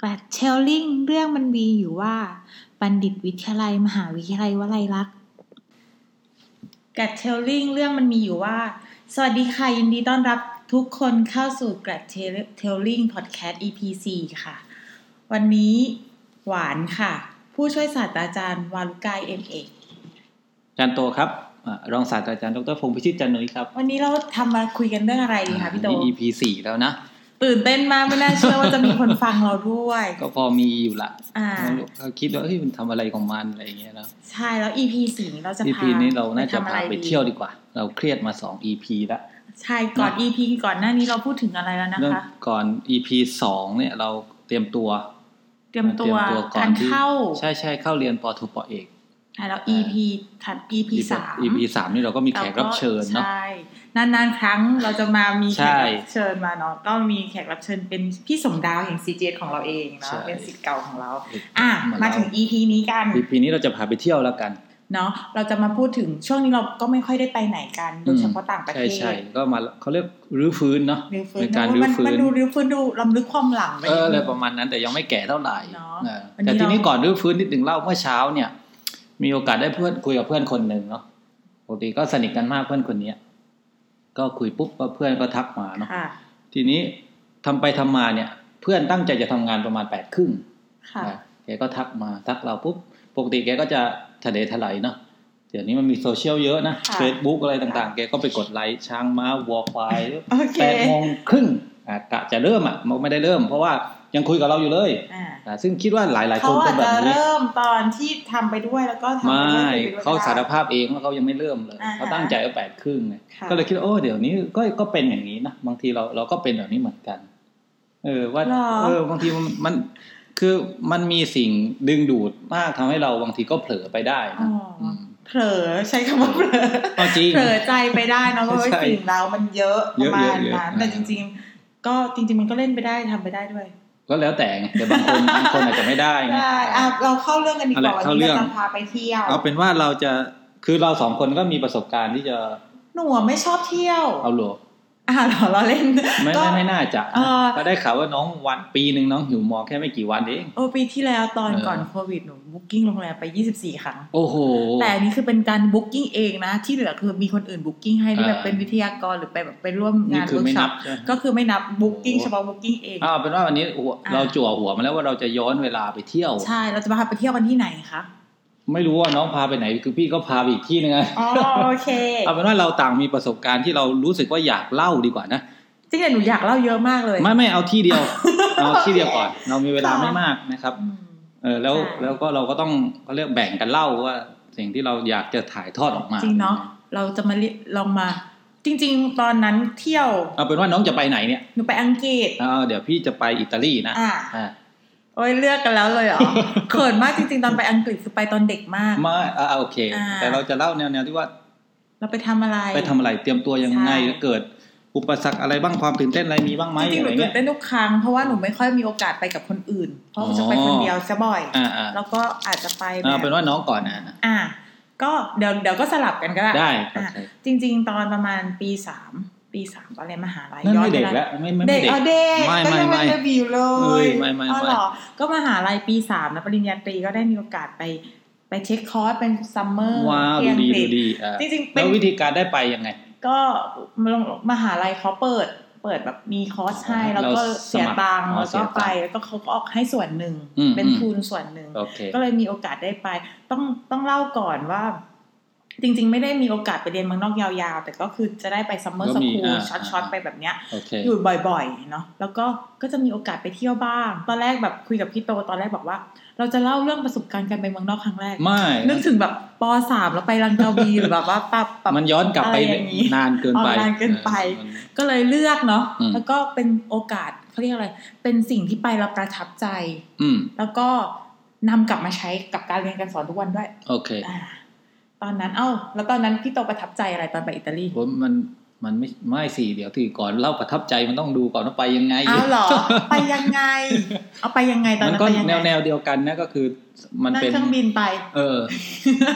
กลัดเชลลิงเรื่องมันมีอยู่ว่า บัณฑิตวิทยาลัย มหาวิทยาลัยวลัยลักษณ์กัดเชลลิงเรื่องมันมีอยู่ว่า สวัสดีค่ะ ยินดีต้อนรับทุกคนเข้าสู่กัดเชลลิงพอดแคสต์ EP 4ค่ะ วันนี้หวานค่ะ ผู้ช่วยศาสตราจารย์วาลุกายเอ็มเอกอาจารย์โตครับ รองศาสตราจารย์ดรพงศ์พิชิตจันทร์นุ้ยครับ วันนี้เราทำมาคุยกันเรื่องอะไรดีคะพี่โตนี่ EP สี่แล้วนะ ตื่นเต้นมากไม่น่าเชื่อว่าจะมีคนฟังเราด้วย ก็พอมีอยู่ละอ่าเขาคิดว่าเฮ้ยมันทำอะไรของมันอะไรอย่างเงี้ยนะใช่แล้ว EP สี่นี้เราจะ EP พานี้เราน่าจะทำอะไรพาไปดีเที่ยวดีกว่า เราเครียดมาสอง EP ละใช่ก่อน EP ก่อนหน้านี้เราพูดถึงอะไรแล้วนะเรื่องคะ ก่อน EP สองเนี่ยเราเตรียมตัว เตรียมตัวก่อการนที่เข้า ใช่ใช่เข้าเรียนปอโทปอเอกใช่ แล้ว EP ถัด EP สาม EP สามนี่เราก็มีแขกรับเชิญเนาะใช่นานๆ ครั้งเราจะมามีแขใช่กรับเชิญมาเนาะก็มีแขกรับเชิญเป็นพี่สมดาวแห่ง CGS ของเราเองเนาะใช่เป็นสิทธิ์เก่าของเรา อะมามาเล่าถึง EP นี้กัน EP นี้เราจะพาไปเที่ยวแล้วกันเนาะเราจะมาพูดถึงช่วงนี้เราก็ไม่ค่อยได้ไปไหนกันโดยเฉพาะต่างประเทใช่ศใช่ก็มาเขาเรียกรื้อฟื้นเนาะรื้อฟื้นเป็นการเนอะรื้อมันฟื้มันนดูรื้อฟื้นดูลำลึกความหลังไปเอออะไรนิดนึงประมาณนั้นแต่ยังไม่แก่เท่าไหร่เนอะเออวันนี้แต่ทีนี้เราก่อนรื้อฟื้นนิดหนึ่งเล่าเมื่อเช้าเนี่ย มีโอกาสได้เพื่อนคุยกับเพื่อนคนหนึ่งเนาะปกติก็สนิทกันมากเพื่อนคนเนี้ยก็คุยปุ๊บก็เพื่อนก็ทักมาเนาะค่ะทีนี้ทำไปทำมาเนี่ย เพื่อนตั้งใจจะทำงานประมาณแปดครึ่งค่ะอะแกก็ทักมาทักเราปุ๊บปกติแกก็จะทะเลทลายเนาะเดี๋ยวนี้มันมีโซเชียลเยอะนะค่ะเฟซบุ๊กอะไรต่างๆ แกก็ไปกดไลค์ช้างม้าวัวควายโอเคแปดโมงครึ่งอะกะจะเริ่มอะไม่ได้เริ่ม เพราะว่า ยังคุยกับเราอยู่เลยอ่าอะซึ่งคิดว่าหลาย ๆคเขานเป็อาจนแบจะบนี้เริ่มตอนที่ทำไปด้วยแล้วก็ทำไปไม่ด้วยคุยไปด้วยเขาสารก็ได้ภาพเองว่าเขายังไม่เริ่มเลยอ่าฮะเขาตั้งใจว่าแปดครึ่งไงค่ะก็เลยคิดว่าโอ้เดี๋ยวนี้ก็ก็เป็นอย่างนี้นะบางทีเราเราก็เป็นแบบนี้เหมือนกัน เออว่าหรอเออบางทีมันมันคือมันมีสิ่งดึงดูดมากทำให้เราบางทีก็เผลอไปได้อ๋นะอมเผลอใช้คำว่าเผลอเอาจริงเผลอใจไปได้เนอะเพราะว่าใช่สิ่งเรามันเยอะปเยระอะมาณเยอะเยอะนั้นแต่อ่าจริง ๆ ก็จริง ๆ มันก็เล่นไปได้ทำไปได้ด้วย ก็แล้วแต่ไงแต่บางคนบางคนอาจจะไม่ได้ไงได้อะเราเข้าเรื่องกันดีกว่าเอาละวันเข้านี้เรื่องเราจะพาไปเที่ยว เอาเป็นว่าเราจะคือเราสองคนก็มีประสบการณ์ที่จะหนูอะไม่ชอบเที่ยว เอาหลว อ่าเหรอเราเล่นไม่ก็ไม่ไม่น่าจะเออก็ได้ข่าวว่าน้องวันปีหนึ่งน้องหิวมอแค่ไม่กี่วันเองโอ้ปีที่แล้วตอนเออก่อนโควิดหนูบุ๊กิ้งโรงแรมไป 24 ครั้ง โอ้โห แต่อันนี้คือเป็นการ booking เองนะ ที่เหลือคือมีคนอื่น booking ให้ที่แบบอ่าเป็นวิทยากรหรือไปแบบไปร่วมงานคือเวิร์กช็อปนี่คือไม่นัอปบใช่ไหมก็คือไม่นับ booking โอ้เฉพาะ booking เองอ้าวเป็นว่าวันนี้หัวอ่าเราจั่วหัวมาแล้วว่าเราจะย้อนเวลาไปเที่ยว ใช่เราจะมาพาไปเที่ยวกันที่ไหนคะ ไม่รู้ว่าน้องพาไปไหน คือพี่ก็พาไปอีกที่นึงไงอ๋อโอเคเอาเป็นว่าเราต่างมีประสบการณ์ที่เรารู้สึกว่าอยากเล่าดีกว่านะจริงๆหนูอยากเล่าเยอะมากเลย ไม่ไม่เอาที่เดียวเอาที่เดียวก่อนโอเคเรามีเวลาค่ะไม่มากนะครับอืมเออแล้วใช่แล้วก็เราก็ต้องเขาเรียกแบ่งกันเล่าว่า สิ่งที่เราอยากจะถ่ายทอดออกมา จริงเนาะเราจะมาเรียลองมาจริง ๆ ตอนนั้นเที่ยว เอาเป็นว่าน้องจะไปไหนเนี่ยหนูไปอังกฤษเอาเดี๋ยวพี่จะไปอิตาลีนะอ่าอ่า โอ้ยเลือกกันแล้วเลยเหรอเขินมากจริงๆ ตอนไปอังกฤษคือไปตอนเด็กมากมาอ่าโอเคอ่าแต่เราจะเล่าแนวแนวที่ว่า เราไปทำอะไร ไปทำอะไรเตรียมตัวยังไงใช่เกิดอุปสรรคอะไรบ้างความตื่นเต้นอะไรมีบ้างไหมจริงๆอะหไรนูตื่เงี้นยเต้นทุกครั้งเพราะว่าหนูไม่ค่อยมีโอกาสไปกับคนอื่น เพราะอ๋อจะไปคนเดียวซะบ่อยอ่าอ่าแล้วก็อาจจะไปแบเอาบเป็นว่าน้องก่อนนะอะก็เดี๋ยวเดี๋ยวก็สลับกันก็ได้ได้อะโอเคจริง ๆ ตอนประมาณปีสาม ปีสามตอนเรียนมหาลัยนั่นไม่ปเด็กไแล้วไม่ไม่เด็ไม่กเด็กเอาเด็กไม่ก็ยังไม่ไม่ไม่เดบิวต์เลเอ้ยยไม่ไม่อ๋อไม่เหรอก็มหาลัยปีสามนะปริญญาตรีก็ได้มีโอกาสไปไปเช็คคอร์สเป็นซัมเมอร์ว้าวที่ดูอังดีกฤดูษดีอ่าจริงๆเป็แล้นววิธีการได้ไปยังไง ก็มหาลัยเขาเปิดเปิดแบบมีคอร์สให้อ๋อแล้วก็เราเสียสมัครตังค์อ๋อแล้วเสีก็ยตังค์ไปแล้วก็เขาก็ออกให้ส่วนหนึ่งอืมเป็นอืมทุนส่วนหนึ่งโอเคก็เลยมีโอกาสได้ไป ต้องต้องเล่าก่อนว่า จริง ๆ ไม่ได้มีโอกาสไปเรียนเมืองนอกยาวๆ แต่ก็คือจะได้ไปซัมเมอร์ก็สมีคูลอ่าช็อตอ่าๆไปแบบเนี้ยโอเคอยู่บ่อยๆ เนาะแล้วก็ก็จะมีโอกาสไปเที่ยวบ้าง ตอนแรกแบบคุยกับพี่โตตอนแรกบอกว่า เราจะเล่าเรื่องประสบการณ์การไปเมืองนอกครั้งแรก ไม่ นึกถึงแบบปสามแล้วไปลังกาวีหรือแบบว่าปรับปรับมันย้อนกลับไปอะไรอย่างนี้นานเกินไปอ๋อนานเกินไปออมันก็เลยเลือกเนาะอืมแล้วก็เป็นโอกาสเขาเรียกอะไร เป็นสิ่งที่ไปแล้วประทับใจ อืมแล้วก็นำกลับมาใช้กับการเรียนการสอนทุกวันด้วย โอเคอ่า ตอนนั้นเอ้า แล้วตอนนั้นพี่โตประทับใจอะไรตอนไปอิตาลีผมมันมันไม่ไม่สิเดี๋ยวที่ก่อนเล่าประทับใจมันต้องดูก่อนว่าไปยังไงเอาเหรอไปยังไง เอาไปยังไงตอนมันนั้นก็ไปยังแนไงวแนวเดียวกันนะก็คือ มันนั่งเป็นเครื่องบินไป เออ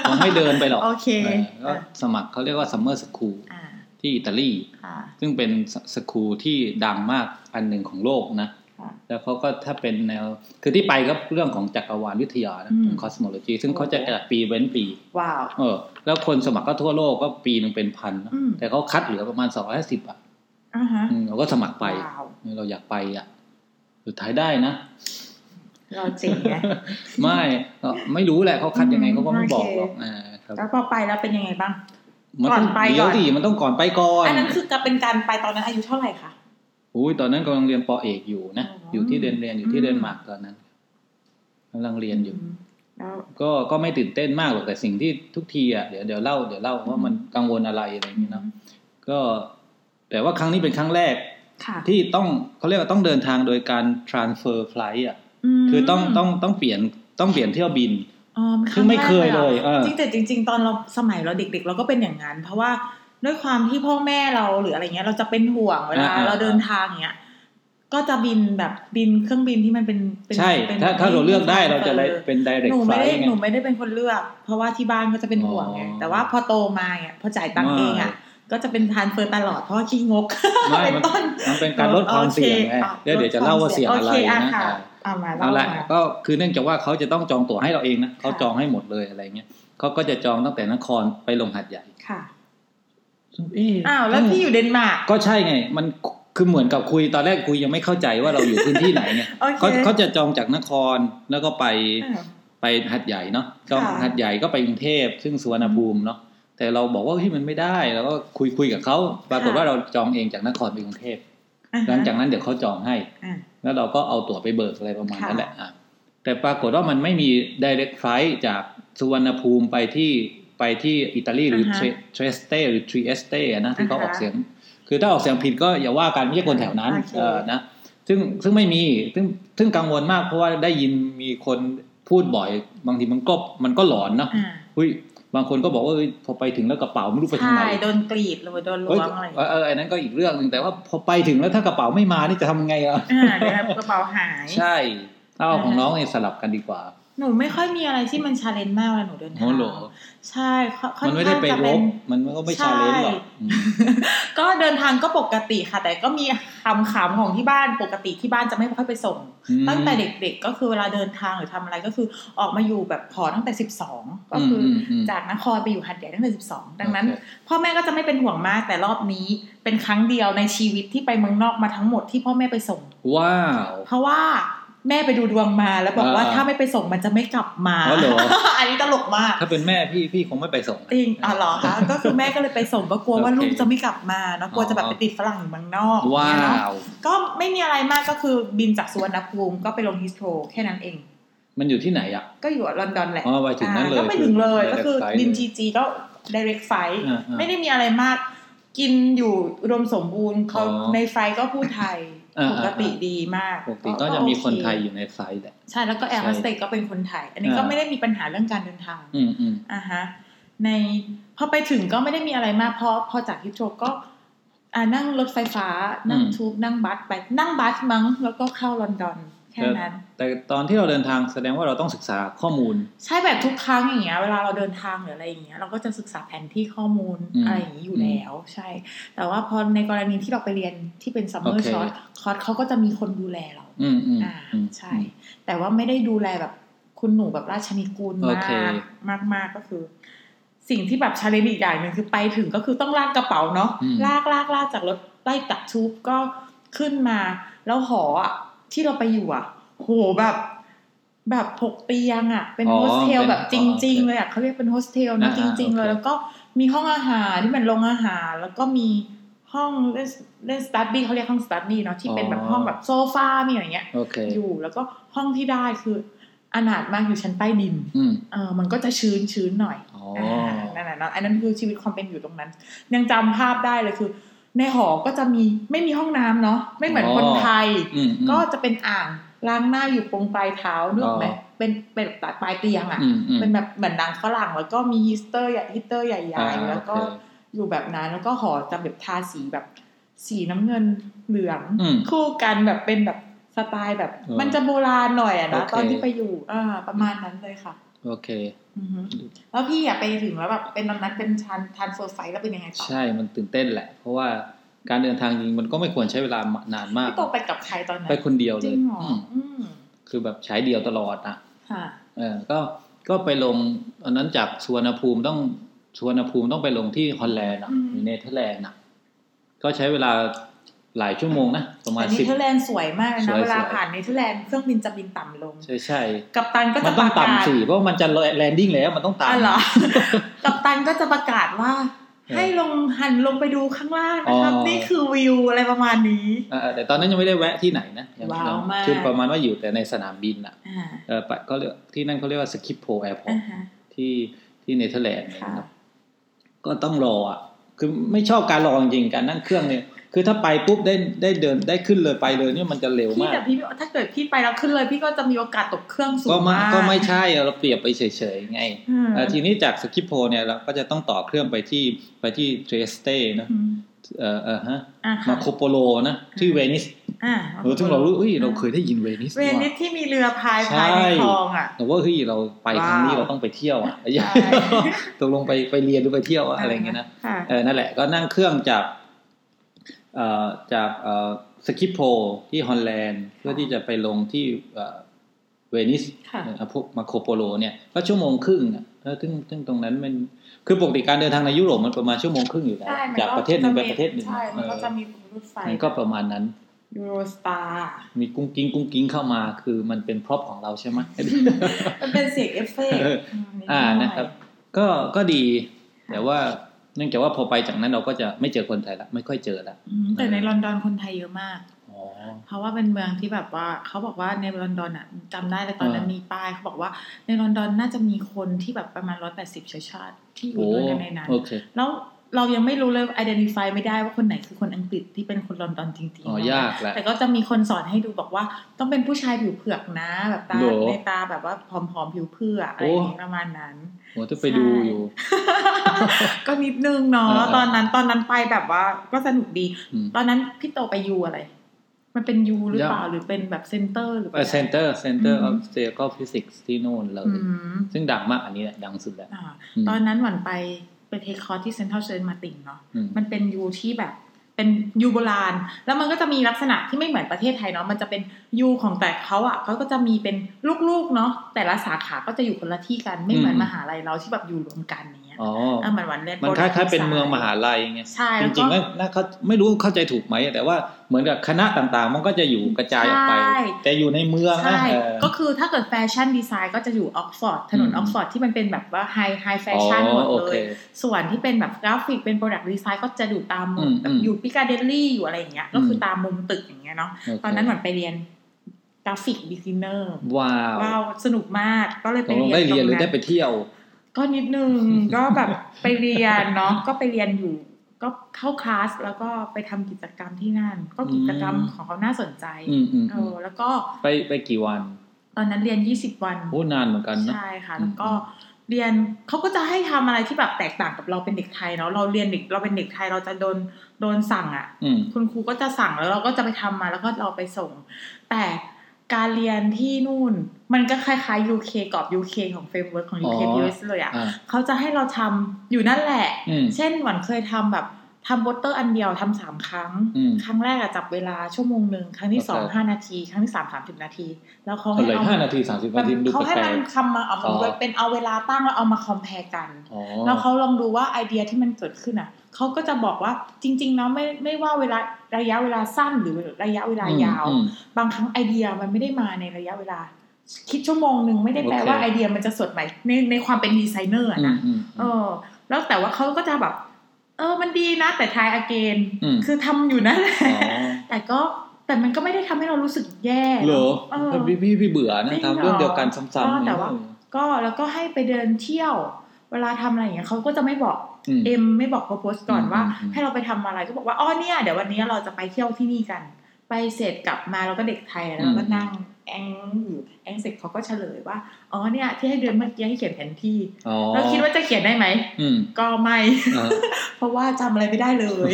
คงไม่เดินไปหรอกโอเคเออก็สมัครเขาเรียกว่า summer school อ่าที่อิตาลีค่ะซึ่งเป็น school ที่ดังมากอันหนึ่งของโลกนะค่ะ แล้วเขาก็ถ้าเป็นแนว คือที่ไปก็เรื่องของจักรวาลวิทยานะอืมเป็น cosmology ซึ่งเขาจะจัดปีเว้นปี ว้าว เออ แล้วคนสมัครก็ทั่วโลกก็ปีหนึ่งเป็นพันนะอืมแต่เขาคัดเหลือประมาณสองร้อยสิบอะอ่าฮะอืมเราก็สมัครไปว้าวเราอยากไปอะ สุดท้ายได้นะ เราเจ๋งไงไม่ก็ไม่รู้แหละเขาคัดยังไงอืมเขาก็ไม่บอกโอเคหรอกอ่าครับแล้วพอไปแล้วเป็นยังไงบ้างมันต้องก่อนไปเดี๋ยวก่อนดิมันต้องก่อนไปก่อน อันนั้นคือการเป็นการไปตอนนั้นอายุเท่าไหร่คะ อุ้ยตอนนั้นกำลังเรียนปอเอกอยู่นะอ๋อออยู่ที่เรียนเรียนอยู่ที่อืมเดนมาร์กตอนนั้นกำลังเรียนอยู่มแล้วก็ก็ไม่ตื่นเต้นมากหรอกแต่สิ่งที่ทุกทีอะเดี๋ยวเดี๋ยวเล่าเดี๋ยวเล่าว่ามันกังวลอะไรอะไรอย่างนี้เนาะก็แต่ว่าครั้งนี้เป็นครั้งแรกค่ะที่ต้องเขาเรียกว่าต้องเดินทางโดยการ transfer flight อะมคือต้องต้องต้องเปลี่ยนต้องเปลี่ยนเที่ยวบินอ๋อซึ่งไม่เคยเลยหรอเออจริงแต่จริง ๆ ตอนเราสมัยเราเด็ก ๆ เราก็เป็นอย่างนั้นเพราะว่า ด้วยความที่พ่อแม่เราหรืออะไรเงี้ย เราจะเป็นห่วงเวลาอ่าๆเราเดินทางเงี้ยก็จะบินแบบบินเครื่องบินที่มันเป็นเป็นใช่เป็นถ้าถ้าเราเลือกได้เราจะได้ออเป็น direct หนูไม่ได้ flight ไงหนูไม่ได้เป็นคนเลือก เพราะว่าที่บ้านก็จะเป็นห่วงไงอ๋อแต่ว่าพอโตมาเนี่ยพอจ่ายตังค์เองอะก็จะเป็นทานเฟอร์ตลอดเพราะว่าขี้งกไม่เป็นมันต้นมันเป็นการลดความเสี่ยงไงโอคเดี๋ยวเดี๋ยวจะเล่าว่าเสี่ยงอะไรโคนะค่อ่าเอามาเอาเล่าละมาก็คือเนื่องจากว่าเขาจะต้องจองตั๋วให้เราเองนะเขาจองให้หมดเลยอะไรเงี้ยเขาก็จะจองตั้งแต่นครไปลงหัดใหญ่ค่ะ เอ๊ะอ้าวแล้วพี่อยู่เดนมาร์กก็ใช่ไง มันคือเหมือนกับคุยตอนแรกคุยยังไม่เข้าใจว่าเราอยู่พื้นที่ไหนไงโอเคเขาเขาจะจองจากนครแล้วก็ไปอ้าวไปหัดใหญ่เนาะจองค่ะหัดใหญ่ก็ไปกรุงเทพซึ่งสุวรรณภูมิเนาะแต่เราบอกว่าเฮ้ยมันไม่ได้แล้วก็คุยคุยกับเขาปรากฏว่าเราจองเองจากนครไปกรุงเทพอ่าฮะหลังจากนั้นเดี๋ยวเขาจองให้อ่าแล้วเราก็เอาตั๋วไปเบิกอะไรประมาณค่ะนั้นแหละอะแต่ปรากฏว่ามันไม่มี direct flight จากสุวรรณภูมิไปที่ ไปที่อิตาลีหรืออ่าฮะเทรสเตหรือทรีเอสเตนะที่เขาอ่าฮะออกเสียง คือถ้าออกเสียงผิดก็อย่าว่ากันไม่ใช่คนแถวนั้นโอเคเออนะซึ่งซึ่งไม่มีซึ่งซึ่งกังวลมากเพราะว่าได้ยินมีคนพูดบ่อย บางทีมันก็มันก็หลอนเนาะอ่าอุ้ยบางคนก็บอกว่าเอ้ยพอไปถึงแล้วกระเป๋าไม่รู้ไปทางใช่ไหนโดนกรีดหรือว่าโดนเอ้ยล้วงอะไรเออเอออันนั้นก็อีกเรื่องหนึ่งแต่ว่าพอไปถึงแล้วถ้ากระเป๋าไม่มานี่จะทำยังไงอะอ่าเดี๋ยวนะกระเป๋าหาย ใช่เอาของอ่าฮะน้องเนี่ยสลับกันดีกว่า หนูไม่ค่อยมีอะไรที่มัน challenge มากเวลาหนูเดินทาง โอ้โหใช่ค่อค่อมันไม่ได้ไปข้างรจะบมันก็ไม่ใช่ challenge หรอกอืมก็เดินทางก็ปกติค่ะ แต่ก็มีขำขำของที่บ้านปกติที่บ้านจะไม่ค่อยไปส่ง ตั้งแต่เด็กๆก็คือเวลาเดินทางหรือทำอะไรก็คือออกมาอยู่แบบขอตั้งแต่สิบสองก็คืออมอืมจากนครไปอยู่หัดใหญ่ตั้งแต่สิบสองดังนั้นโอเคพ่อแม่ก็จะไม่เป็นห่วงมากแต่รอบนี้เป็นครั้งเดียวในชีวิตที่ไปเมืองนอกมาทั้งหมดที่พ่อแม่ไปส่งว้าวเพราะว่า แม่ไปดูดวงมาแล้วบอกว่าอ่าถ้าไม่ไปส่งมันจะไม่กลับมาอ๋อเหรออันนี้ตลกมาก ถ้าเป็นแม่พี่พี่คงไม่ไปส่งจริงอ๋อเหรอคะก็คือแม่ก็เลยไปส่งก็กลัวว่าโอเคลูกจะไม่กลับมาเนอะกลัวจะแบบอ๋อไปติดฝรั่งอยู่เมืองนอกว้าเนี่ยเนอะวก็ไม่มีอะไรมากก็คือบินจากสุวรรณภูมิก็ไปลง Heathrow แค่นั้นเอง มันอยู่ที่ไหนอะก็อยู่ลอนดอนแหละอ๋อไปถึงนั้นเลยอ่าก็ไปถึงเลยคือก็คือ direct flight บินเลยจีจีก็ direct flight อ่าๆไม่ได้มีอะไรมาก กินอยู่อุดมสมบูรณ์เขาอ๋อใน flight ก็พูดไทยอ่าๆ ปกติดีมากปกติก็จะมีคนไทยอยู่ใน flight แหละใช่แล้วก็แอร์ใช่โฮสเตสก็เป็นคนไทย อันนี้ก็อ่าไม่ได้มีปัญหาเรื่องการเดินทางอืมอืมอ่าฮะในพอไปถึงก็ไม่ได้มีอะไรมากเพราะพอจาก Heathrow ก็อ่านั่งรถไฟฟ้า นั่ง tube นั่ง bus ไปนั่ง bus มั้งแล้วก็เข้าลอนดอน แค่นั้น แต่ตอนที่เราเดินทางแสดงว่าเราต้องศึกษาข้อมูล ใช่แบบทุกครั้งอย่างเงี้ย เวลาเราเดินทางหรืออะไรอย่างเงี้ย เราก็จะศึกษาแผนที่ข้อมูลอืมอะไรอย่างนี้อยู่แล้ว ใช่ แต่ว่าพอในกรณีที่เราไปเรียนที่เป็น summer โอเค short course เขาก็จะมีคนดูแลเราอืมอืมอ่าอืมใช่ แต่ว่าไม่ได้ดูแลแบบคุณหนูแบบราชนิกูลโอเคมากมากมากก็คือ สิ่งที่แบบ challenge อีกอย่างหนึ่งคือไปถึงก็คือต้องลากกระเป๋าเนาะอืมลากลากลากจากรถไล่ตัก tube ก็ขึ้นมา แล้วหออะ ที่เราไปอยู่อะ โหแบบแบบหกเตียงอะ เป็นอ๋อโฮสเทลเป็นแบบอ๋อโอเคๆจริงเลยอะเขาเรียกเป็นโฮสเทลนะอ่าจริง ๆ เลยโอเคแล้วก็มีห้องอาหารที่เป็นโรงอาหาร แล้วก็มีห้องเล่นเล่น study เขาเรียกห้อง study เนาะที่เป็นแบบห้องแบบโซฟามีอย่างเงี้ยโอเคอยู่แล้วก็ห้องที่ได้คืออนาถมากอยู่ชั้นใต้ดินอืมเออมันก็จะชื้นชื้นหน่อยอ๋อนั่นแหละเนาะอันนั้นคือชีวิตความเป็นอยู่ตรงนั้น ยังจำภาพได้เลยคือ ในหอก็จะมีไม่มีห้องน้ำเนาะไม่เหมือนคนไทยอืมอืมก็จะเป็นอ่างล้างหน้าอยู่ตรงปลายเท้านึกออกไหมอ๋อเป็นเป็นแบบปลายเตียงอะอืมอืมเป็นแบบเหมือนหนังฝรั่งแล้วก็มีฮีสเตอร์ใหญ่ฮีเตอร์ใหญ่อ่าๆแล้วก็โอเคอยู่แบบนั้นแล้วก็หอจะแบบทาสีแบบสีน้ำเงินเหลืองอืมคู่กันแบบเป็นแบบสไตล์แบบเออมันจะโบราณหน่อยอะนะโอเคตอนที่ไปอยู่อ่าประมาณนั้นเลยค่ะเอ โอเคอือฮึแล้วพี่อะไปถึงแล้วแบบเป็นตอนนั้นเป็น tran transfer flight แล้วเป็นยังไงต่อใช่มันตื่นเต้นแหละ เพราะว่าการเดินทางจริงมันก็ไม่ควรใช้เวลานานมากพี่โตไปกับใครตอนนั้นไปคนเดียวจเลริยงเหรออืมอืมคือแบบใช้เดียวตลอดอะค่ะเออก็ก็ไปลงอันนั้นจากสุวรรณภูมิต้องสุวรรณภูมิต้องไปลงที่ฮอลแลนด์อะหรือเนเธอร์แลนด์อะก็ใช้เวลา หลายชั่วโมงนะประมาณแต่เนสิบเธอร์แลนด์สวยมากเลยสนะวยเวลาสวยผ่านเนเธอร์แลนด์เครื่องบินจะบินต่ำลง ใช่ใช่กัปตันก็มัจะนปต้องระกาศต่ำสิเพราะมันจะ landing แล้วมันต้องอ๋อต่ำเหรอกัปตันก็จะประกาศว่าเออให้ลงหันลงไปดูข้างล่างนะครับอ๋อนี่คือวิวอะไรประมาณนี้เออแต่ตอนนั้นยังไม่ได้แวะที่ไหนนะยังว้าวมากคือประมาณว่าอยู่แต่ในสนามบินอะอ่าเออไปก็เรียกที่นั่นเขาเรียกว่า Schiphol airport อ่าฮะที่ที่เนเธอร์แลนด์ค่ะนะครับก็ต้องรออะคือไม่ชอบการรอจริงๆการนั่งเครื่องเนี่ย คือถ้าไปปุ๊บได้ได้เดินได้ขึ้นเลยไปเลยเนี่ยมันจะเร็วพี่มากแต่พี่ถ้าเกิดพี่ไปแล้วขึ้นเลย พี่ก็จะมีโอกาสตกเครื่องสูงก็ไม่มากก็ไม่ใช่เราเปรียบไปเฉยๆไงอืมเอ่อทีนี้จากสคิปโพเนี่ยเราก็จะต้องต่อเครื่องไปที่ไปที่ Trieste นะอืมเออเออฮะอ่าค่ะ Marco Polo นะที่เวนิสอ่าเออซึ่งเรารู้เอ้ยเราเคยได้ยินเวนิสเวนิสว่ะที่มีเรือพายใช่พายในคลองอะแต่ว่าเฮ้ยเราไปครั้งนี้ว้าวเราต้องไปเที่ยวอะใช่ตกลงไปไปเรียนหรือไปเที่ยวอะอะไรอย่างเงี้ยนะค่ะเออนั่นแหละก็นั่งเครื่องจากเอ่อ จากเอ่อสคิปโพที่ฮอลแลนด์เพื่อที่จะไปลงที่เอ่อเวนิสค่ะเอ่อพวก Marco Polo เนี่ยก็ชั่วโมงครึ่งอะแล้วซึ่งซึ่งตรงนั้นมันคือปกติการเดินทางในยุโรปมันประมาณชั่วโมงครึ่งอยู่แล้วใช่มันจากประเทศหนึ่งไปประเทศหนึ่งใช่มันก็เออจะมีรถไฟมันก็ประมาณนั้นEurostarมีกุ้งกิ้งกุ้งกิ้งเข้ามาคือมันเป็น prop ของเราใช่ไหมมันเป็นเสียงเอฟเฟกต์เออมดหอ่าอยนะครับ ก็ก็ดี แต่ว่า เนื่องจากว่าพอไปจากนั้นเราก็จะไม่เจอคนไทยละไม่ค่อยเจอละอืมแต่ในลอนดอนคนไทยเยอะมากอ๋อเพราะว่าเป็นเมืองที่แบบว่าเขาบอกว่าในลอนดอนอะจำได้เลยตอนนั้นอ่ามีมีป้ายเขาบอกว่าในลอนดอนน่าจะมีคนที่แบบประมาณร้อยแปดสิบเชื้อชาติที่อยู่โอ้ด้วยกันในนั้นโอเคแล้ว เรายังไม่รู้เลย identify ไม่ได้ว่าคนไหนคือคนอังกฤษที่เป็นคนลอนดอนจริงๆอ๋อเนะยากแหละแต่ก็จะมีคนสอนให้ดูบอกว่า ต้องเป็นผู้ชายผิวเผือกนะ แบบตาโหรอในตาแบบว่าผอมๆผิวเผือกอะไรอย่างงี้ประมาณนั้นโหจะไปดูอยู่ ก็นิดนึงเนาะเออเออตอนนั้นตอนนั้นไปแบบว่าก็สนุกดีอืมตอนนั้นพี่โตไป U อะไร มันเป็น U หรือเปล่ายังหรือเป็นแบบ center หรือเออ center center อืออมฟสเตก็ฟิสิกส์ที่โน่นเลยอืมซึ่งดังมากอันนี้แหละดังสุดแล้วอ่าอืมตอนนั้นหวันไป ไปเทคคอร์สที่เซ็นทรัลเชนมาติงเนาะอืมมันเป็นยูที่แบบเป็นยูโบราณ แล้วมันก็จะมีลักษณะที่ไม่เหมือนประเทศไทยเนาะมันจะเป็นยูของแต่เขาอะเขาก็จะมีเป็นลูกๆเนาะแต่ละสาขาก็จะอยู่คนละที่กันไม่เหมือนอืมมหาลัยเราที่แบบอยู่รวมกัน อย่างเงี้ยอ๋อเออเหมือนวันเรียนมันคล้ายๆเป็นเมืองมหาลัยไงใช่จแล้วริก็งๆก็น่าเขาไม่รู้เข้าใจถูกไหมแต่ว่าเหมือนกับคณะต่างๆ มันก็จะอยู่กระจายออกไปใช่แต่อยู่ในเมืองนะใช่เออก็คือถ้าเกิด fashion design ก็จะอยู่ออกฟอร์ดถนนอืมออกฟอร์ดที่มันเป็นแบบว่า high high fashion หมดโอเลเคยส่วนที่เป็นแบบกราฟิกเป็น product design ก็จะอยู่ตามมุมอืมแบบอืมอยู่ปิกาเดลลี่อยู่อะไรอย่างเงี้ยก็คือตามมุมตึกอย่างเงี้ยเนาะโเคตอนนั้นเหมือนไปเรียน graphic designerว้าวว้าวสนุกมากก็เลยตไปกลงเรียนได้เรียนหตรืงอได้ไปเที่ยว ก็นิดนึงก็แบบไปเรียนเนาะก็ไปเรียนอยู่ ก็เข้าคลาสแล้วก็ไปทำกิจกรรมที่นั่น ก็กิจกรรมอืมของเขาน่าสนใจอืมอืมเออแล้วก็ไปไปกี่วัน ตอนนั้นเรียนยี่สิบวันโอ้นานเหมือนกันนะใช่ค่ะอืมแล้วก็เรียนเขาก็จะให้ทำอะไรที่แบบแตกต่างกับเราเป็นเด็กไทยเนาะเราเรียนเด็กเราเป็นเด็กไทยเราจะโดนโดนสั่งอะ่ะอืมคุณครูก็จะสั่งแล้วเราก็จะไปทำมาแล้วก็เราไปส่ง แต่ การเรียนที่นู่น มันก็คล้ายๆ UK กรอบ UK ของ framework ของ UK อ๋อ POS เลยอะ่ะอ่าเขาจะให้เราทำอยู่นั่นแหละอืมเช่นหวันเคยทำแบบทำโปสเตอร์อันเดียวทำสามครั้งอืมครั้งแรกอะจับเวลาชั่วโมงหนึ่งครั้งที่สองโอเคห้านาที ครั้งที่สามสามสิบนาที แล้วเขาเอาให้เลยเอาห้านาทีสามสิบแบนาบทีดูเขาให้แปลมันกคำมาเอาอ๋อเป็นเอาเวลาตั้งแล้วเอามา compare กันๆอ๋อแล้วเขาลองดูว่าไอเดียที่มันเกิดขึ้นอะ เขาก็จะบอกว่าจริง ๆ แล้วไม่ไม่ว่าเวลาระยะเวลาสั้นหรือระยะเวลายาวอืมบางครั้งไอเดียมันไม่ได้มาในระยะเวลา คิดชั่วโมงหนึ่งไม่ได้แปลโอเคว่าไอเดียมันจะสดใหม่ในในความเป็นดีไซเนอร์อะอืมนะอืมเออ แล้วแต่ว่าเขาก็จะแบบ เออมันดีนะ แต่ try again อืมคือทำอยู่นั่นแหละอ๋อแต่ก็แต่มันก็ไม่ได้ทำให้เรารู้สึกแย่เหรอเออพี่พี่พี่เบื่อนะจริงเหรอทำเรื่องเดียวกันซ้ำก็ๆแต่ว่า ก็แล้วก็ให้ไปเดินเที่ยว เวลาทำอะไรอย่างเงี้ยเขาก็จะไม่บอกอืมเอ็มไม่บอกโพสก่อนอืมว่าอืมให้เราไปทำอะไรก็บอกว่าอ๋อเนี่ยเดี๋ยววันนี้เราจะไปเที่ยวที่นี่กัน ไปเสร็จกลับมาเราก็เด็กไทยแล้วเราก็นั่งแองอยู่แองเสร็จเขาก็เฉลยว่าอ๋อเนี่ยที่ให้เดินเมื่อกี้ให้เขียนแผนที่อ๋อแล้วคิดว่าจะเขียนได้ไหมอืมก็ไม่อ่าเพราะว่าจำอะไรไม่ได้เลย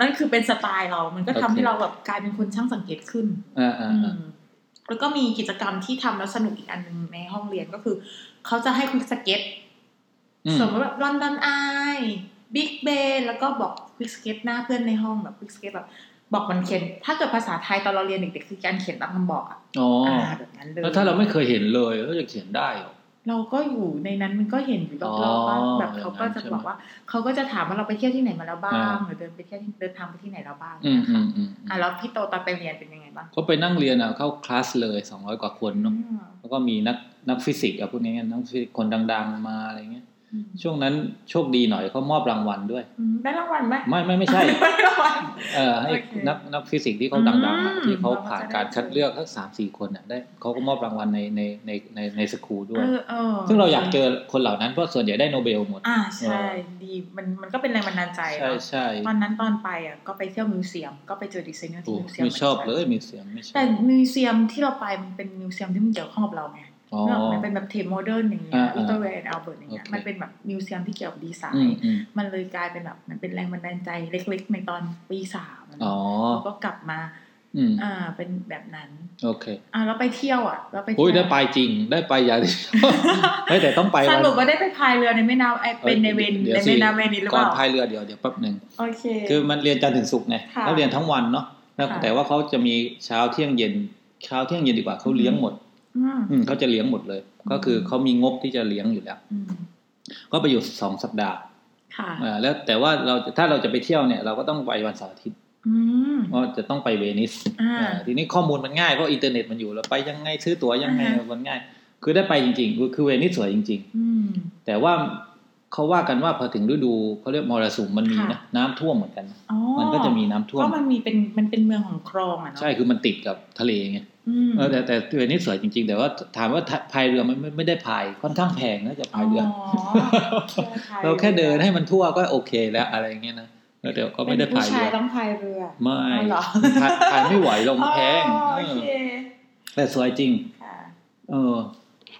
นั่นคือเป็นสไตล์เรา มันก็ทำโอเคให้เราแบบกลายเป็นคนช่างสังเกตขึ้นอ่าอ่าอือ่ามแล้วก็มีกิจกรรมที่ทำแล้วสนุกอีกอันหนึงในห้องเรียนก็คือเขาจะให้คุณสเก็ตอืม สมมติแบบ London Eye Big Ben แล้วก็บอก quick sketch หน้าเพื่อนในห้องแบบ quick sketch แบบบอกมันเขียน ถ้าเกิดภาษาไทยตอนเราเรียนเด็กๆคือการเขียนตามคำบอกอะอ๋อออ่าแบบนั้นเลย แล้วถ้าเราไม่เคยเห็นเลยเราจะเขียนได้เหรอเราก็อยู่ในนั้นมันก็เห็นอยู่รอ๋อบอๆว่าแบบเขาก็จะอย่างนั้นใช่ไหมบอกว่าเขาก็จะถามว่าเราไปเที่ยวที่ไหนมาแล้วบ้างอ่าหรือเดินไปเที่ยวที่เดินทางไปที่ไหนแล้วบ้างอืมนะอืคะมอืมอะแล้วพี่โตตอนไปเรียนเป็นยังไงบ้างก็ไปนั่งเรียนอะเข้าคลาสเลยสองร้อยกว่าคนเนาะอืมแล้วก็มีนักนักฟิสิกส์อะพวกนี้นักฟิสิกส์คนดัง ๆมาอะไรเงี้ยอืม ช่วงนั้นโชคดีหน่อยเขามอบรางวัลด้วยอืมได้รางวัลไหมไม่ไม่ไม่ใช่ได้รางวัลเออให้โอเคนักนักฟิสิกส์ที่เขาดังๆอะอืมที่เขาผ่านเราก็จะได้การคัดเลือกทั้งสามสี่คนอะได้เขาก็มอบรางวัลในในในในใน school ด้วยเออเออซึ่งเราอยากเจอคนเหล่านั้นเพราะส่วนใหญ่ได้โนเบลหมดอ่าใช่เออดีมันมันก็เป็นแรงบันดาลใจใช่เนาะใช่ตอนนั้นตอนไปอะก็ไปเที่ยว museum ก็ไปเจอดีไซเนอร์โอ้ที่มิวเซียมไม่ชอบหเลมือนกันมีเสียงไม่ชอบแต่ museum ที่เราไปมันเป็น museum ที่มันเกี่ยวข้องกับเราไงอ๋อเนอะ มันเป็นแบบ Tate Modern อย่างเงี้ยอ่า Victoria and Albert อย่างเงี้ยโอเคมันเป็นแบบ museum ที่เกี่ยวกับดีไซอืมอืมมันเลยกลายเป็นแบบมันเป็นแรงบันดาลใจเล็กๆ ในตอนปีสามอะอ๋อเนาะแล้วก็กลับมาอืมอ่าเป็นแบบนั้น โอเค อ่าแล้วไปเที่ยวอะแล้วไปโอ้ยเที่ได้ยวไปจริงได้ไปอย่างเดียวเฮ้ยแต่ต้องไปสวันรุปว่าได้ไปพายเรือในแม่น้ำไอเป็นในเวนดี๋ยวในสิแม่น้ำเวนิสหรือก่เปอนล่าพายเรือเดี๋ยวเดี๋ยวแป๊บหนึ่งโอเคคือมันเรียนจันทร์ถึงศุกร์ไงค่ะแล้วเรียนทั้งวันเนาะแล้วค่ะแต่ว่าเขาจะมีเช้าเที่ยงเย็นเช้าเที่ยงเย็นดีกว่าเขาเลี้ยงหมดอืมอืม เขาจะเลี้ยงหมดเลยอืมก็คือเขามีงบที่จะเลี้ยงอยู่แล้วอืมก็ไปอยู่สองสัปดาห์ค่ะอ่าแล้วแต่ว่าเราถ้าเราจะไปเที่ยวเนี่ย เราก็ต้องไปวันเสาร์อาทิตย์อืมเพราะจะต้องไปเวนิสอ่าอ่าทีนี้ข้อมูลมันง่ายเพราะอินเทอร์เน็ตมันอยู่เราไปยังไงซื้อตั๋วยังไงอ่าฮะมันง่าย คือได้ไปจริง ๆ คือคือเวนิสสวยจริงอืมๆแต่ว่า เขาว่ากันว่าพอถึงฤดูเขาเรียกมรสุมมันมีค่ะนะน้ำท่วมเหมือนกันอ๋อมันก็จะมีน้ำท่วมเพราะมันมีเป็นมันเป็นเมืองของคลองอะเนาะใช่คือมันติดกับทะเลไงอืมเออแต่แต่เวนิสสวยจริง ๆ แต่ว่าถามว่าพายเรือมันไม่ไม่ได้พายค่อนข้างแพงนะจะพายเรืออเราแค่เดินให้มันทั่วก็โอเคแล้วอะไรอย่างเงี้ยนะแล้วเดี๋ยวก็ไม่ได้เป็นพายผู้เรืชายอต้องพายเรือ ไม่อ๋อเหรอพายพายไม่ไหวลงแพงอ๋อเอโออเคแต่สวยจริงค่ะเออ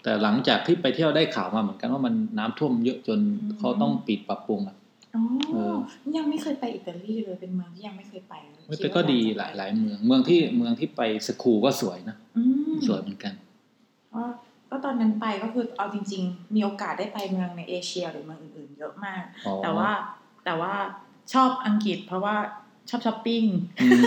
แต่หลังจากที่ไปเที่ยวได้ข่าวมาเหมือนกันว่ามันน้ำท่วมเยอะจนอืมเขาต้องปิดปรับปรุงอะอ๋อเออยังไม่เคยไปอิตาลีเลยเป็นเมืองที่ยังไม่เคยไปเลยแต่ก็ดีหลายหลายเมือง เมืองที่เมืองที่ไปสคูลก็สวยนะอืมสวยเหมือนกันก็ก็ตอนนั้นไปก็คือเอาจริง ๆ มีโอกาสได้ไปเมืองในเอเชียหรือเมืองอื่นๆ เยอะมากอ๋อแต่ว่าแต่ว่าชอบอังกฤษเพราะว่าชอบช้อปปิ้งอืม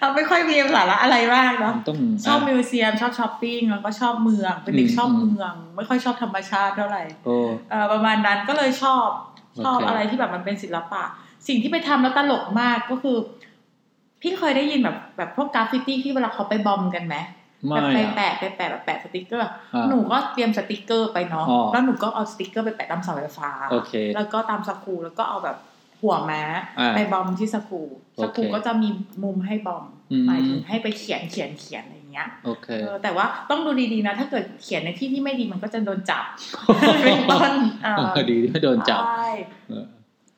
เราไม่ค่อยมีสาระอะไรมากเนาะมันต้องชอบ museum ชอบช้อปปิ้งแล้วก็ชอบเมืองเป็นเด็กอืมชอบอืมเมือง ไม่ค่อยชอบธรรมชาติเท่าไหร่โอ้เอ่อประมาณนั้นก็เลยชอบชอบโอเคอะไรที่แบบมันเป็นศิลปะ สิ่งที่ไปทำแล้วตลกมากก็คือ พี่เคยได้ยินแบบแบบพวกกราฟฟิตี้ที่เวลาเขาไป bomb กันไหมไม่แบบไปอะแปะไปแปะแบบแปะสติกเกอร์อ่าหนูก็เตรียมสติกเกอร์ไปเนาะอ๋อแล้วหนูก็เอาสติกเกอร์ไปแปะตามเสาไฟฟ้าโอเคแล้วก็ตาม school แล้วก็เอาแบบ หัวม้าอ่าไป bomb ที่ school โอเค school ก็จะมีมุมให้ bomb อืมหมายถึงให้ไปเขียนเขียนเขียนอะไรอย่างเงี้ยโอเคเออแต่ว่าต้องดูดีๆนะ ถ้าเกิดเขียนในที่ที่ไม่ดีมันก็จะโดนจับเป็นต้นเออดีที่ไม่โดนจับใช่เออ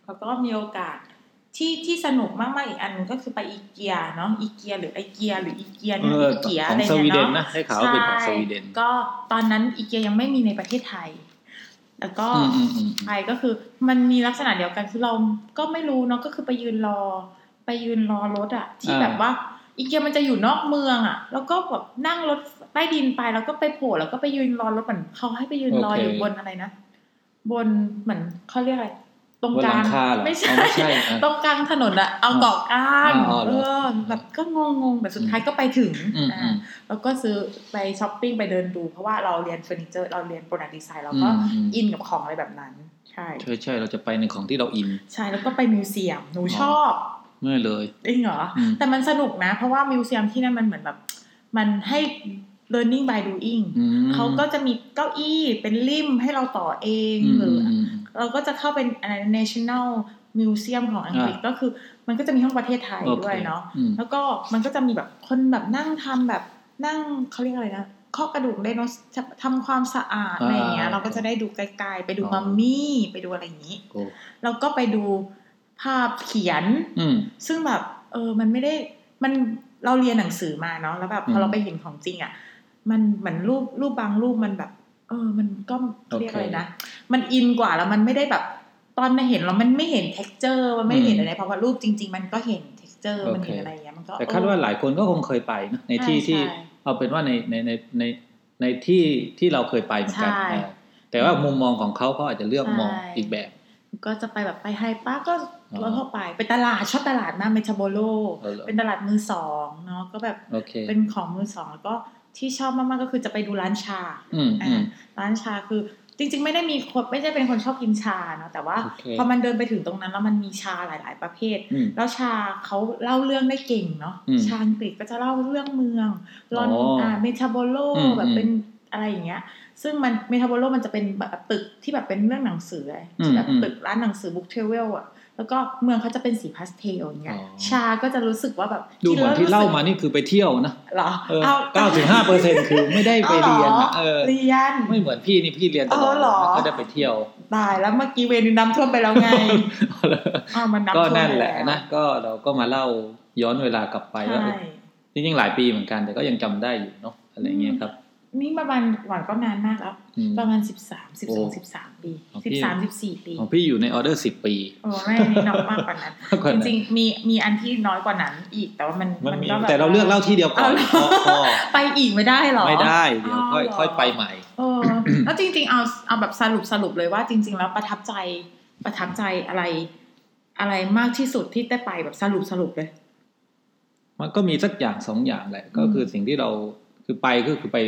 แล้วก็มีโอกาสที่ที่สนุกมากๆอีกอันหนึงก็คือไปอีเกียเนาะอีเกียหรือไอเกียหรืออีเกียเอเนี่ยออีเกียขออะงไรสวีเนี่ยเดนเนาะนะให้ข่าวว่าเป็นของสวีเดนใช่ก็ตอนนั้นอีเกียยังไม่มีในประเทศไทย แล้วก็อืมอืมอืมไทยก็คือมันมีลักษณะเดียวกันคือเราก็ไม่รู้เนาะก็คือไปยืนรอ ไปยืนรอรถอะที่อ่าแบบว่าอีเกียมันจะอยู่นอกเมืองอะแล้วก็แบบนั่งรถใต้ดินไปแล้วก็ไปโผล่แล้วก็ไปยืนรอรถเหมือนเขาให้ไปยืนรออยู่บนอะไรนะบนเหมือนเขาเรียกอะไร ตรงบนกหลาลังงคาเหรอไม่ใช่อ๋อไม่ใช่อะตรงกลางถนนอะเอาเกาะกลางอ๋อเหรเออแบบก็งงๆแต่สุดท้ายก็ไปถึงอืมอ่าอืมแล้วก็ซื้อไปช้อปปิ้งไปเดินดู เพราะว่าเราเรียนเฟอร์นิเจอร์เราเรียน product design เราก็อืมอืมอินกับของอะไรแบบนั้น ใช่ใช่ใช่เราจะไปในของที่เราอิน ใช่แล้วก็ไป museum หนูอ๋อชอบไม่เลยจริงเหรออืมแต่มันสนุกนะ เพราะว่า museum ที่นั่นมันเหมือนแบบ มันให้ learning by doing อืมเขาก็จะมีเก้าอี้เป็นริมให้เราต่อเองอืมหรือออืมเราก็จะเข้าเป็นอะไร national museum ของอังกฤษก็คือมันก็จะมีห้องประเทศไทยโอเคด้วยเนาะอืมแล้วก็มันก็จะมีแบบคนแบบนั่งทำแบบนั่งเขาเรียกอะไรนะข้อกระดูกไดโนเสาร์ทำความสะอาดอะไรอย่างเงี้ยอ่าเราก็จะได้ดูไกลๆไปดูอ๋อมัมมี่ไปดูอะไรอย่างนี้โอ้แล้วก็ไปดูภาพเขียนอืมซึ่งแบบ เออมันไม่ได้มันเราเรียนหนังสือมาเนาะแล้วแบบพอือมเราไปเห็นของจริงอะ มันเหมือนรูปรูปบางรูปมันแบบ เออ มันก็โอเคเรียกอะไรนะ มันอินกว่าแล้วมันไม่ได้แบบ ตอนมาเห็นเรามันไม่เห็น t e x t อร์มันไม่เห็นอืมอะไรเพราะว่ารูปจริง ๆ มันก็เห็น t e x t อร์โอเคมันเห็นอะไรอย่างเงี้ยมันก็แต่คาดว่าหลายคนก็คงเคยไปนะในที่ใช่ที่ใช่เอาเป็นว่าในในในในในที่ที่เราเคยไปเหมือนกันใช่เออแต่ว่ามุมมองของเขาเขาอาจจะเลือกมองใช่อีกแบบ ก็จะไปแบบไปไฮปาร์คก็อ๋อรถเข้าไปไปตลาดชอบตลาดมากเมทาโบโลเออเหรอเป็นตลาดมือสองเนาะก็แบบโอเคเป็นของมือสองแล้วก็ ที่ชอบมากๆก็คือจะไปดูร้านชาอืมอือ่ามร้านชาคือจริง ๆ ไม่ได้มีคนไม่ได้เป็นคนชอบกินชาเนาะแต่ว่าโอเคพอมันเดินไปถึงตรงนั้นแล้วมันมีชาหลาย ๆ ประเภทอืมแล้วชาเขาเล่าเรื่องได้เก่งเนาะอืมชาอังกฤษก็จะเล่าเรื่องเมืองลอนอ๋ออ่อ่าเมทาโบโลอืมแบบเป็นอะไรอย่างเงี้ย ซึ่งมันเมทาโบโลมันจะเป็นแบบตึกที่แบบเป็นเรื่องหนังสืออะอืมที่แบบอืมตึกร้านหนังสือบุ๊กเทเวลอะ แล้วก็เมืองเขาจะเป็นสีพาสเทลอย่างเงี้ยอ๋อชาก็จะรู้สึกว่าแบบดูเหมือนที่รู้สึกเล่ามานี่คือไปเที่ยวนะเหรอเออเอาเก้าถึงห้าเปอร์เซ็นคือไม่ได้ไปเรียนนะเออเรียนไม่เหมือนพี่นี่พี่เรียนตลออ๋ดอเหรอก็ได้ไปเที่ยวตายแล้วเมื่อกี้เวรน้ำท่วมไปแล้วไงอ้าวมันน้ำก็ท่วมนั่นไปแหละวนะก็เราก็มาเล่าย้อนเวลากลับไปว่าใช่จริงๆหลายปีเหมือนกันแต่ก็ยังจำได้อยู่เนาะอะไรเงี้ยครับ นี่ประมาณหวานก็นานมากแล้วอืมประมาณสิบสามสิบโอ้สองสิบสามปีของสิพี่บสามสิบสี่ปีของพี่อยู่ในออเดอร์สิบปีโอ้ไม่นี่น้อยมากกว่านั้นมากกว่าจนั้นริงๆมีมีอันที่น้อยกว่านั้นอีกแต่ว่ามันมันมีก็แบบแต่เราเลือกเล่าที่เดียวก่อนเอาเหรอพอพอไปอีกไม่ได้เหรอ ไม่ได้ เดี๋ยวค่อยาวเหรค่อยไปใหม่เออแล้วจริง ๆ เอาเอาแบบสรุปสรุปเลยว่าจริง ๆ แล้วประทับใจประทับใจอะไร อะไรมากที่สุดที่ได้ไปแบบสรุปสรุปเลย มันก็มีสักอย่างสองอย่างแหละ ก็คือสิ่งที่เราคือไปก็คือไป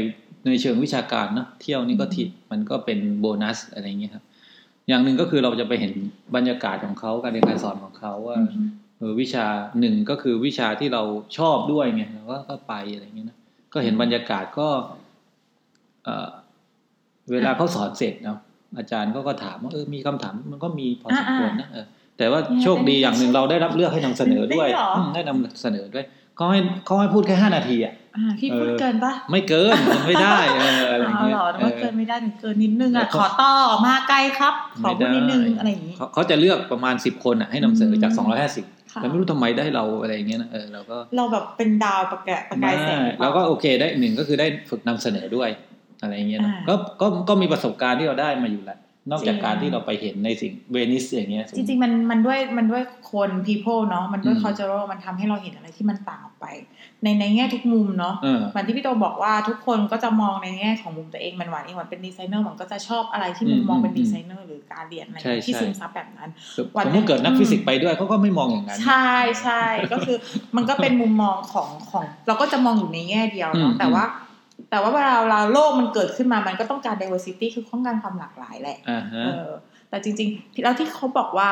ในเชิงวิชาการเนอะเที่ยวนี่ก็ทิมันก็เป็นโบนัสอะไรเงี้ยครับ อย่างหนึ่งก็คือเราจะไปเห็นบรรยากาศของเขาการเรียนการสอนของเขาว่าเออวิชาหนึ่งก็คือวิชาที่เราชอบด้วยไงเราก็ก็ไปอะไรเงี้ยนะก็เห็นบรรยากาศก็เออเวลาเขาสอนเสร็จเนาะอาจารย์ก็ก็ถามว่าเออมีคำถามมันก็มีพอสมควรนะเออแต่ว่าโชคดีอย่างหนึ่งเราได้รับเลือกให้นำเสนอด้วยได้เหรออืมได้นำเสนอด้วยเขาให้เขาให้พูดแค่ห้านาทีอะอ่า พี่พูดเออเกินปะไม่เกินมันไม่ได้เอออะไรเอาเงี้ยเหรอเอว่าอเกินไม่ได้หนึ่งเกินนิดนึงอะแต่ขเขาอต่อมาไกลครับ ขอพูดนิดนึงไม่ได้อะไรอย่างนี้เขาเขาจะเลือกประมาณสิบคนอะให้นำเสนอจากอืมสองร้อยห้าสิบค่ะแต่ไม่รู้ทำไมได้เราอะไรอย่างเงี้ยนะเออเราก็เราแบบเป็นดาวประกายประกายแสงไม่เราก็โอเคได้หนึ่งก็คือได้ฝึกนำเสนอด้วยอะไรอย่างเงี้ยนะอ่าก็ก็ก็มีประสบการณ์ที่เราได้มาอยู่แหละนอกจากจริงการที่เราไปเห็นในสิ่งเวนิสอย่างเงี้ย จริงๆ มันมันด้วยมันด้วยคน people เนาะมันด้วยอืม cultural มันทำให้เราเห็นอะไรที่มันต่างออกไป ในในแง่ทุกมุมเนาะเออเหมือนที่พี่โตบอกว่าทุกคนก็จะมองในแง่ของมุมตัวเองมันหวานเองหวานเป็นดีไซเนอร์หวานก็จะชอบอะไรที่มุมมองเป็นดีไซเนอร์หรือการเรียนอะไรใช่ที่ใช่ซึมซับแบบนั้นคือวันสมหนึ่มงติเกิดนักอืมฟิสิกส์ไปด้วยเขาก็ไม่มองอย่างนั้น ใช่ใช่ก็คือมันก็เป็นมุมมองของของ เราก็จะมองอยู่ในแง่เดียวอืเนาะมแต่ว่า แต่ว่าเวลาเราโลกมันเกิดขึ้นมามันก็ต้องการ diversity คือต้องการความหลากหลายแหละอ่าฮะเออแต่จริงๆแล้วที่เขาบอกว่า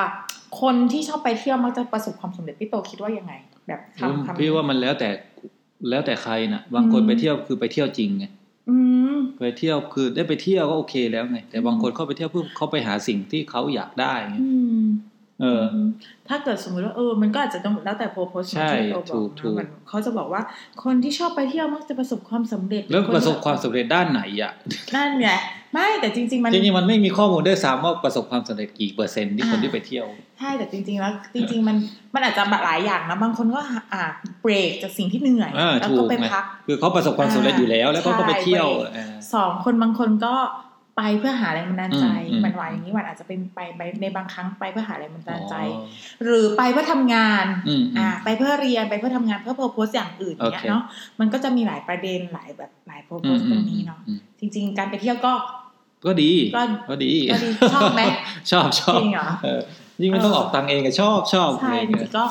คนที่ชอบไปเที่ยวมักจะประสบความสำเร็จพี่โตคิดว่ายังไง แบบคำคำพี่ว่ามันแล้วแต่แล้วแต่ใครน่ะ บางคนอืมไปเที่ยวคือไปเที่ยวจริงไงอืมไปเที่ยวคือได้ไปเที่ยวก็โอเคแล้วไงแต่บางคนเข้าไปเที่ยวเพื่อเขาไปหาสิ่งที่เขาอยากได้ไงอืมเออ ถ้าเกิดสมมติว่าเออ มันก็อาจจะต้องแล้วแต่โพโพสใช่ที่เราบถูอกกถูกนะมันเขาจะบอกว่า คนที่ชอบไปเที่ยวมักจะประสบความสำเร็จ แล้วนประสบความสำเร็จด้านไหนอะนั่นไง ไม่แต่จริง ๆ มันจริงๆมันไม่มีข้อมูลด้วยซ้ำว่าประสบความสำเร็จกี่เปอร์เซ็นต์ที่คนอ่าที่ไปเที่ยวใช่แต่จริง ๆ แล้ว จริง ๆ มันมันอาจจะหลายอย่างนะบางคนก็อ่าเบรกจากสิ่งที่เหนื่อยอ่าแล้วถูก็กไปไงพักคือเขาประสบความสำเร็จอยู่แล้ว แล้วเขาก็ไปเที่ยวใช่เออสองคนบางคนก็ ไปเพื่อหาแรงบันดาลใจอืมอืมมันหวานอย่างนี้หวานอาจจะเป็นไปไปในบางครั้งไปเพื่อหาแรงบันดาลใจอ๋อหรือไปเพื่อทำงานอืมอืมอ่าไปเพื่อเรียนไปเพื่อทำงานเพื่อโพสอย่างอื่นโอเคเนี่ยเนาะมันก็จะมีหลายประเด็นหลายแบบหลายโพอืสมตรงนี้เนาะอืมจริง ๆ การไปเที่ยวก็ก็ดีก็ ก็ดีก็ดีชอบไหมชอบชอบจริงเหรอเออยิ่งไม่ต้องออกตังค์เองก็ชอบชอบใช่อะไรจเงี้ยริงๆก็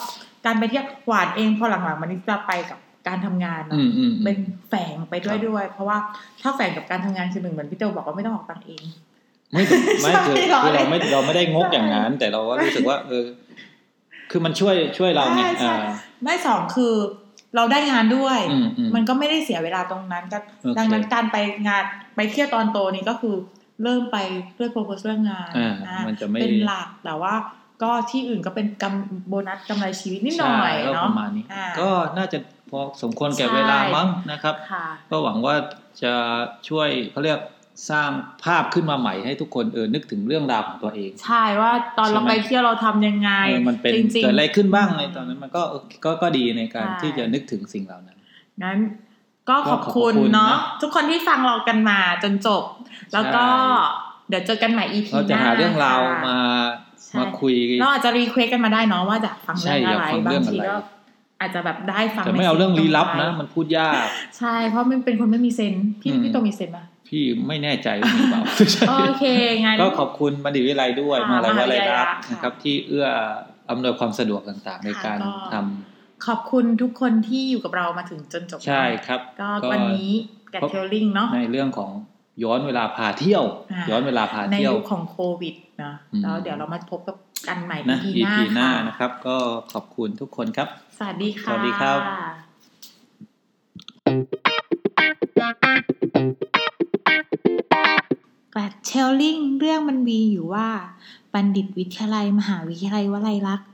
การไปเที่ยวหวานเองพอหลังๆมันจะไปกับ การทำงานเนาะอืมอืมอืมเป็นแฝงไปด้วยครับด้วย เพราะว่าถ้าแฝงกับการทำงานคือหนึ่งเหมือนพี่เตลบอกว่าไม่ต้องออกตังค์เองไม่ไม่คือใช่เหรอคือเราไม่เราไม่ได้งกอย่างนั้น แต่เราก็รู้สึกว่าเออคือมันช่วยช่วยเราไงใช่ใช่อ่าไม่สองคือเราได้งานด้วยอืมอืมมันก็ไม่ได้เสียเวลาตรงนั้นก็โอเคดังนั้นการไปงานไปเที่ยวตอนโตนี่ก็คือเริ่มไปเพื่อโปรโพสเรื่องงานอ่าอ่ามันจะไม่เป็นหลักแต่ว่าก็ที่อื่นก็เป็นกำโบนัสกำไรชีวิตนิดหน่อยใช่ก็เนาะประมาณนี้อ่าก็น่าจะ พอสมควรแก่ใช่เวลามั้งนะครับค่ะก็หวังว่าจะช่วยเขาเรียกสร้างภาพขึ้นมาใหม่ให้ทุกคนเออนึกถึงเรื่องราวของตัวเอง ใช่ว่าตอนใช่เราไหมไปเที่ยวเราทำยังไงเออมันเป็นจริงๆเกิดอะไรขึ้นบ้างในตอนนั้นมันก็ก็ก็ดีในการใช่ที่จะนึกถึงสิ่งเหล่านั้นงั้นก็ขอบคุณก็ขอบคุณเนาะนะทุกคนที่ฟังเรากันมาจนจบ แล้วก็ใช่เดี๋ยวเจอกันใหม่ EP เราจะหาเรื่องราวค่ะมาใช่มาคุยเราอาจจะรีเควสกันมาได้เนาะว่าจะฟังใช่เรื่องอะไรอยากฟังบาเรื่องงทีอะไรก็ อาจจะแบบได้ฟังแต่ไม่เอาเรื่องลี้ลับนะใสิ่งตมันพูดยาก ใช่เพราะมันเป็นคนไม่มีเซนส์พี่อืมพี่โตมีเซนส์ปะพี่ไม่แน่ใจว่ามีเปล่าโอเคงั้นก็ขอบคุณบัณฑิตวิไลด้วยค่ะมาลัยวลัยรัตน์มหาวิทยาลัยค่ะนะครับ ที่เอื้ออำนวยความสะดวกต่างๆ ในการค่ะก็ทำขอบคุณทุกคนที่อยู่กับเรามาถึงจนจบใช่ครับ ก็วันนี้กับเทลลิงเนาะในเรื่องของย้อนเวลาพาเที่ยวอ่าย้อนเวลาพาในเที่ยวยุคของโควิดนะอืมแล้วเดี๋ยวเรามาพบกับ กันใหม่นะ EP หน้า EP หน้าค่ะนะครับ ก็ขอบคุณทุกคนครับ สวัสดีค่ะ สวัสดีครับกลัดเชลลิงเรื่องมันมีอยู่ว่า บัณฑิตวิทยาลัย มหาวิทยาลัยวลัยลักษณ์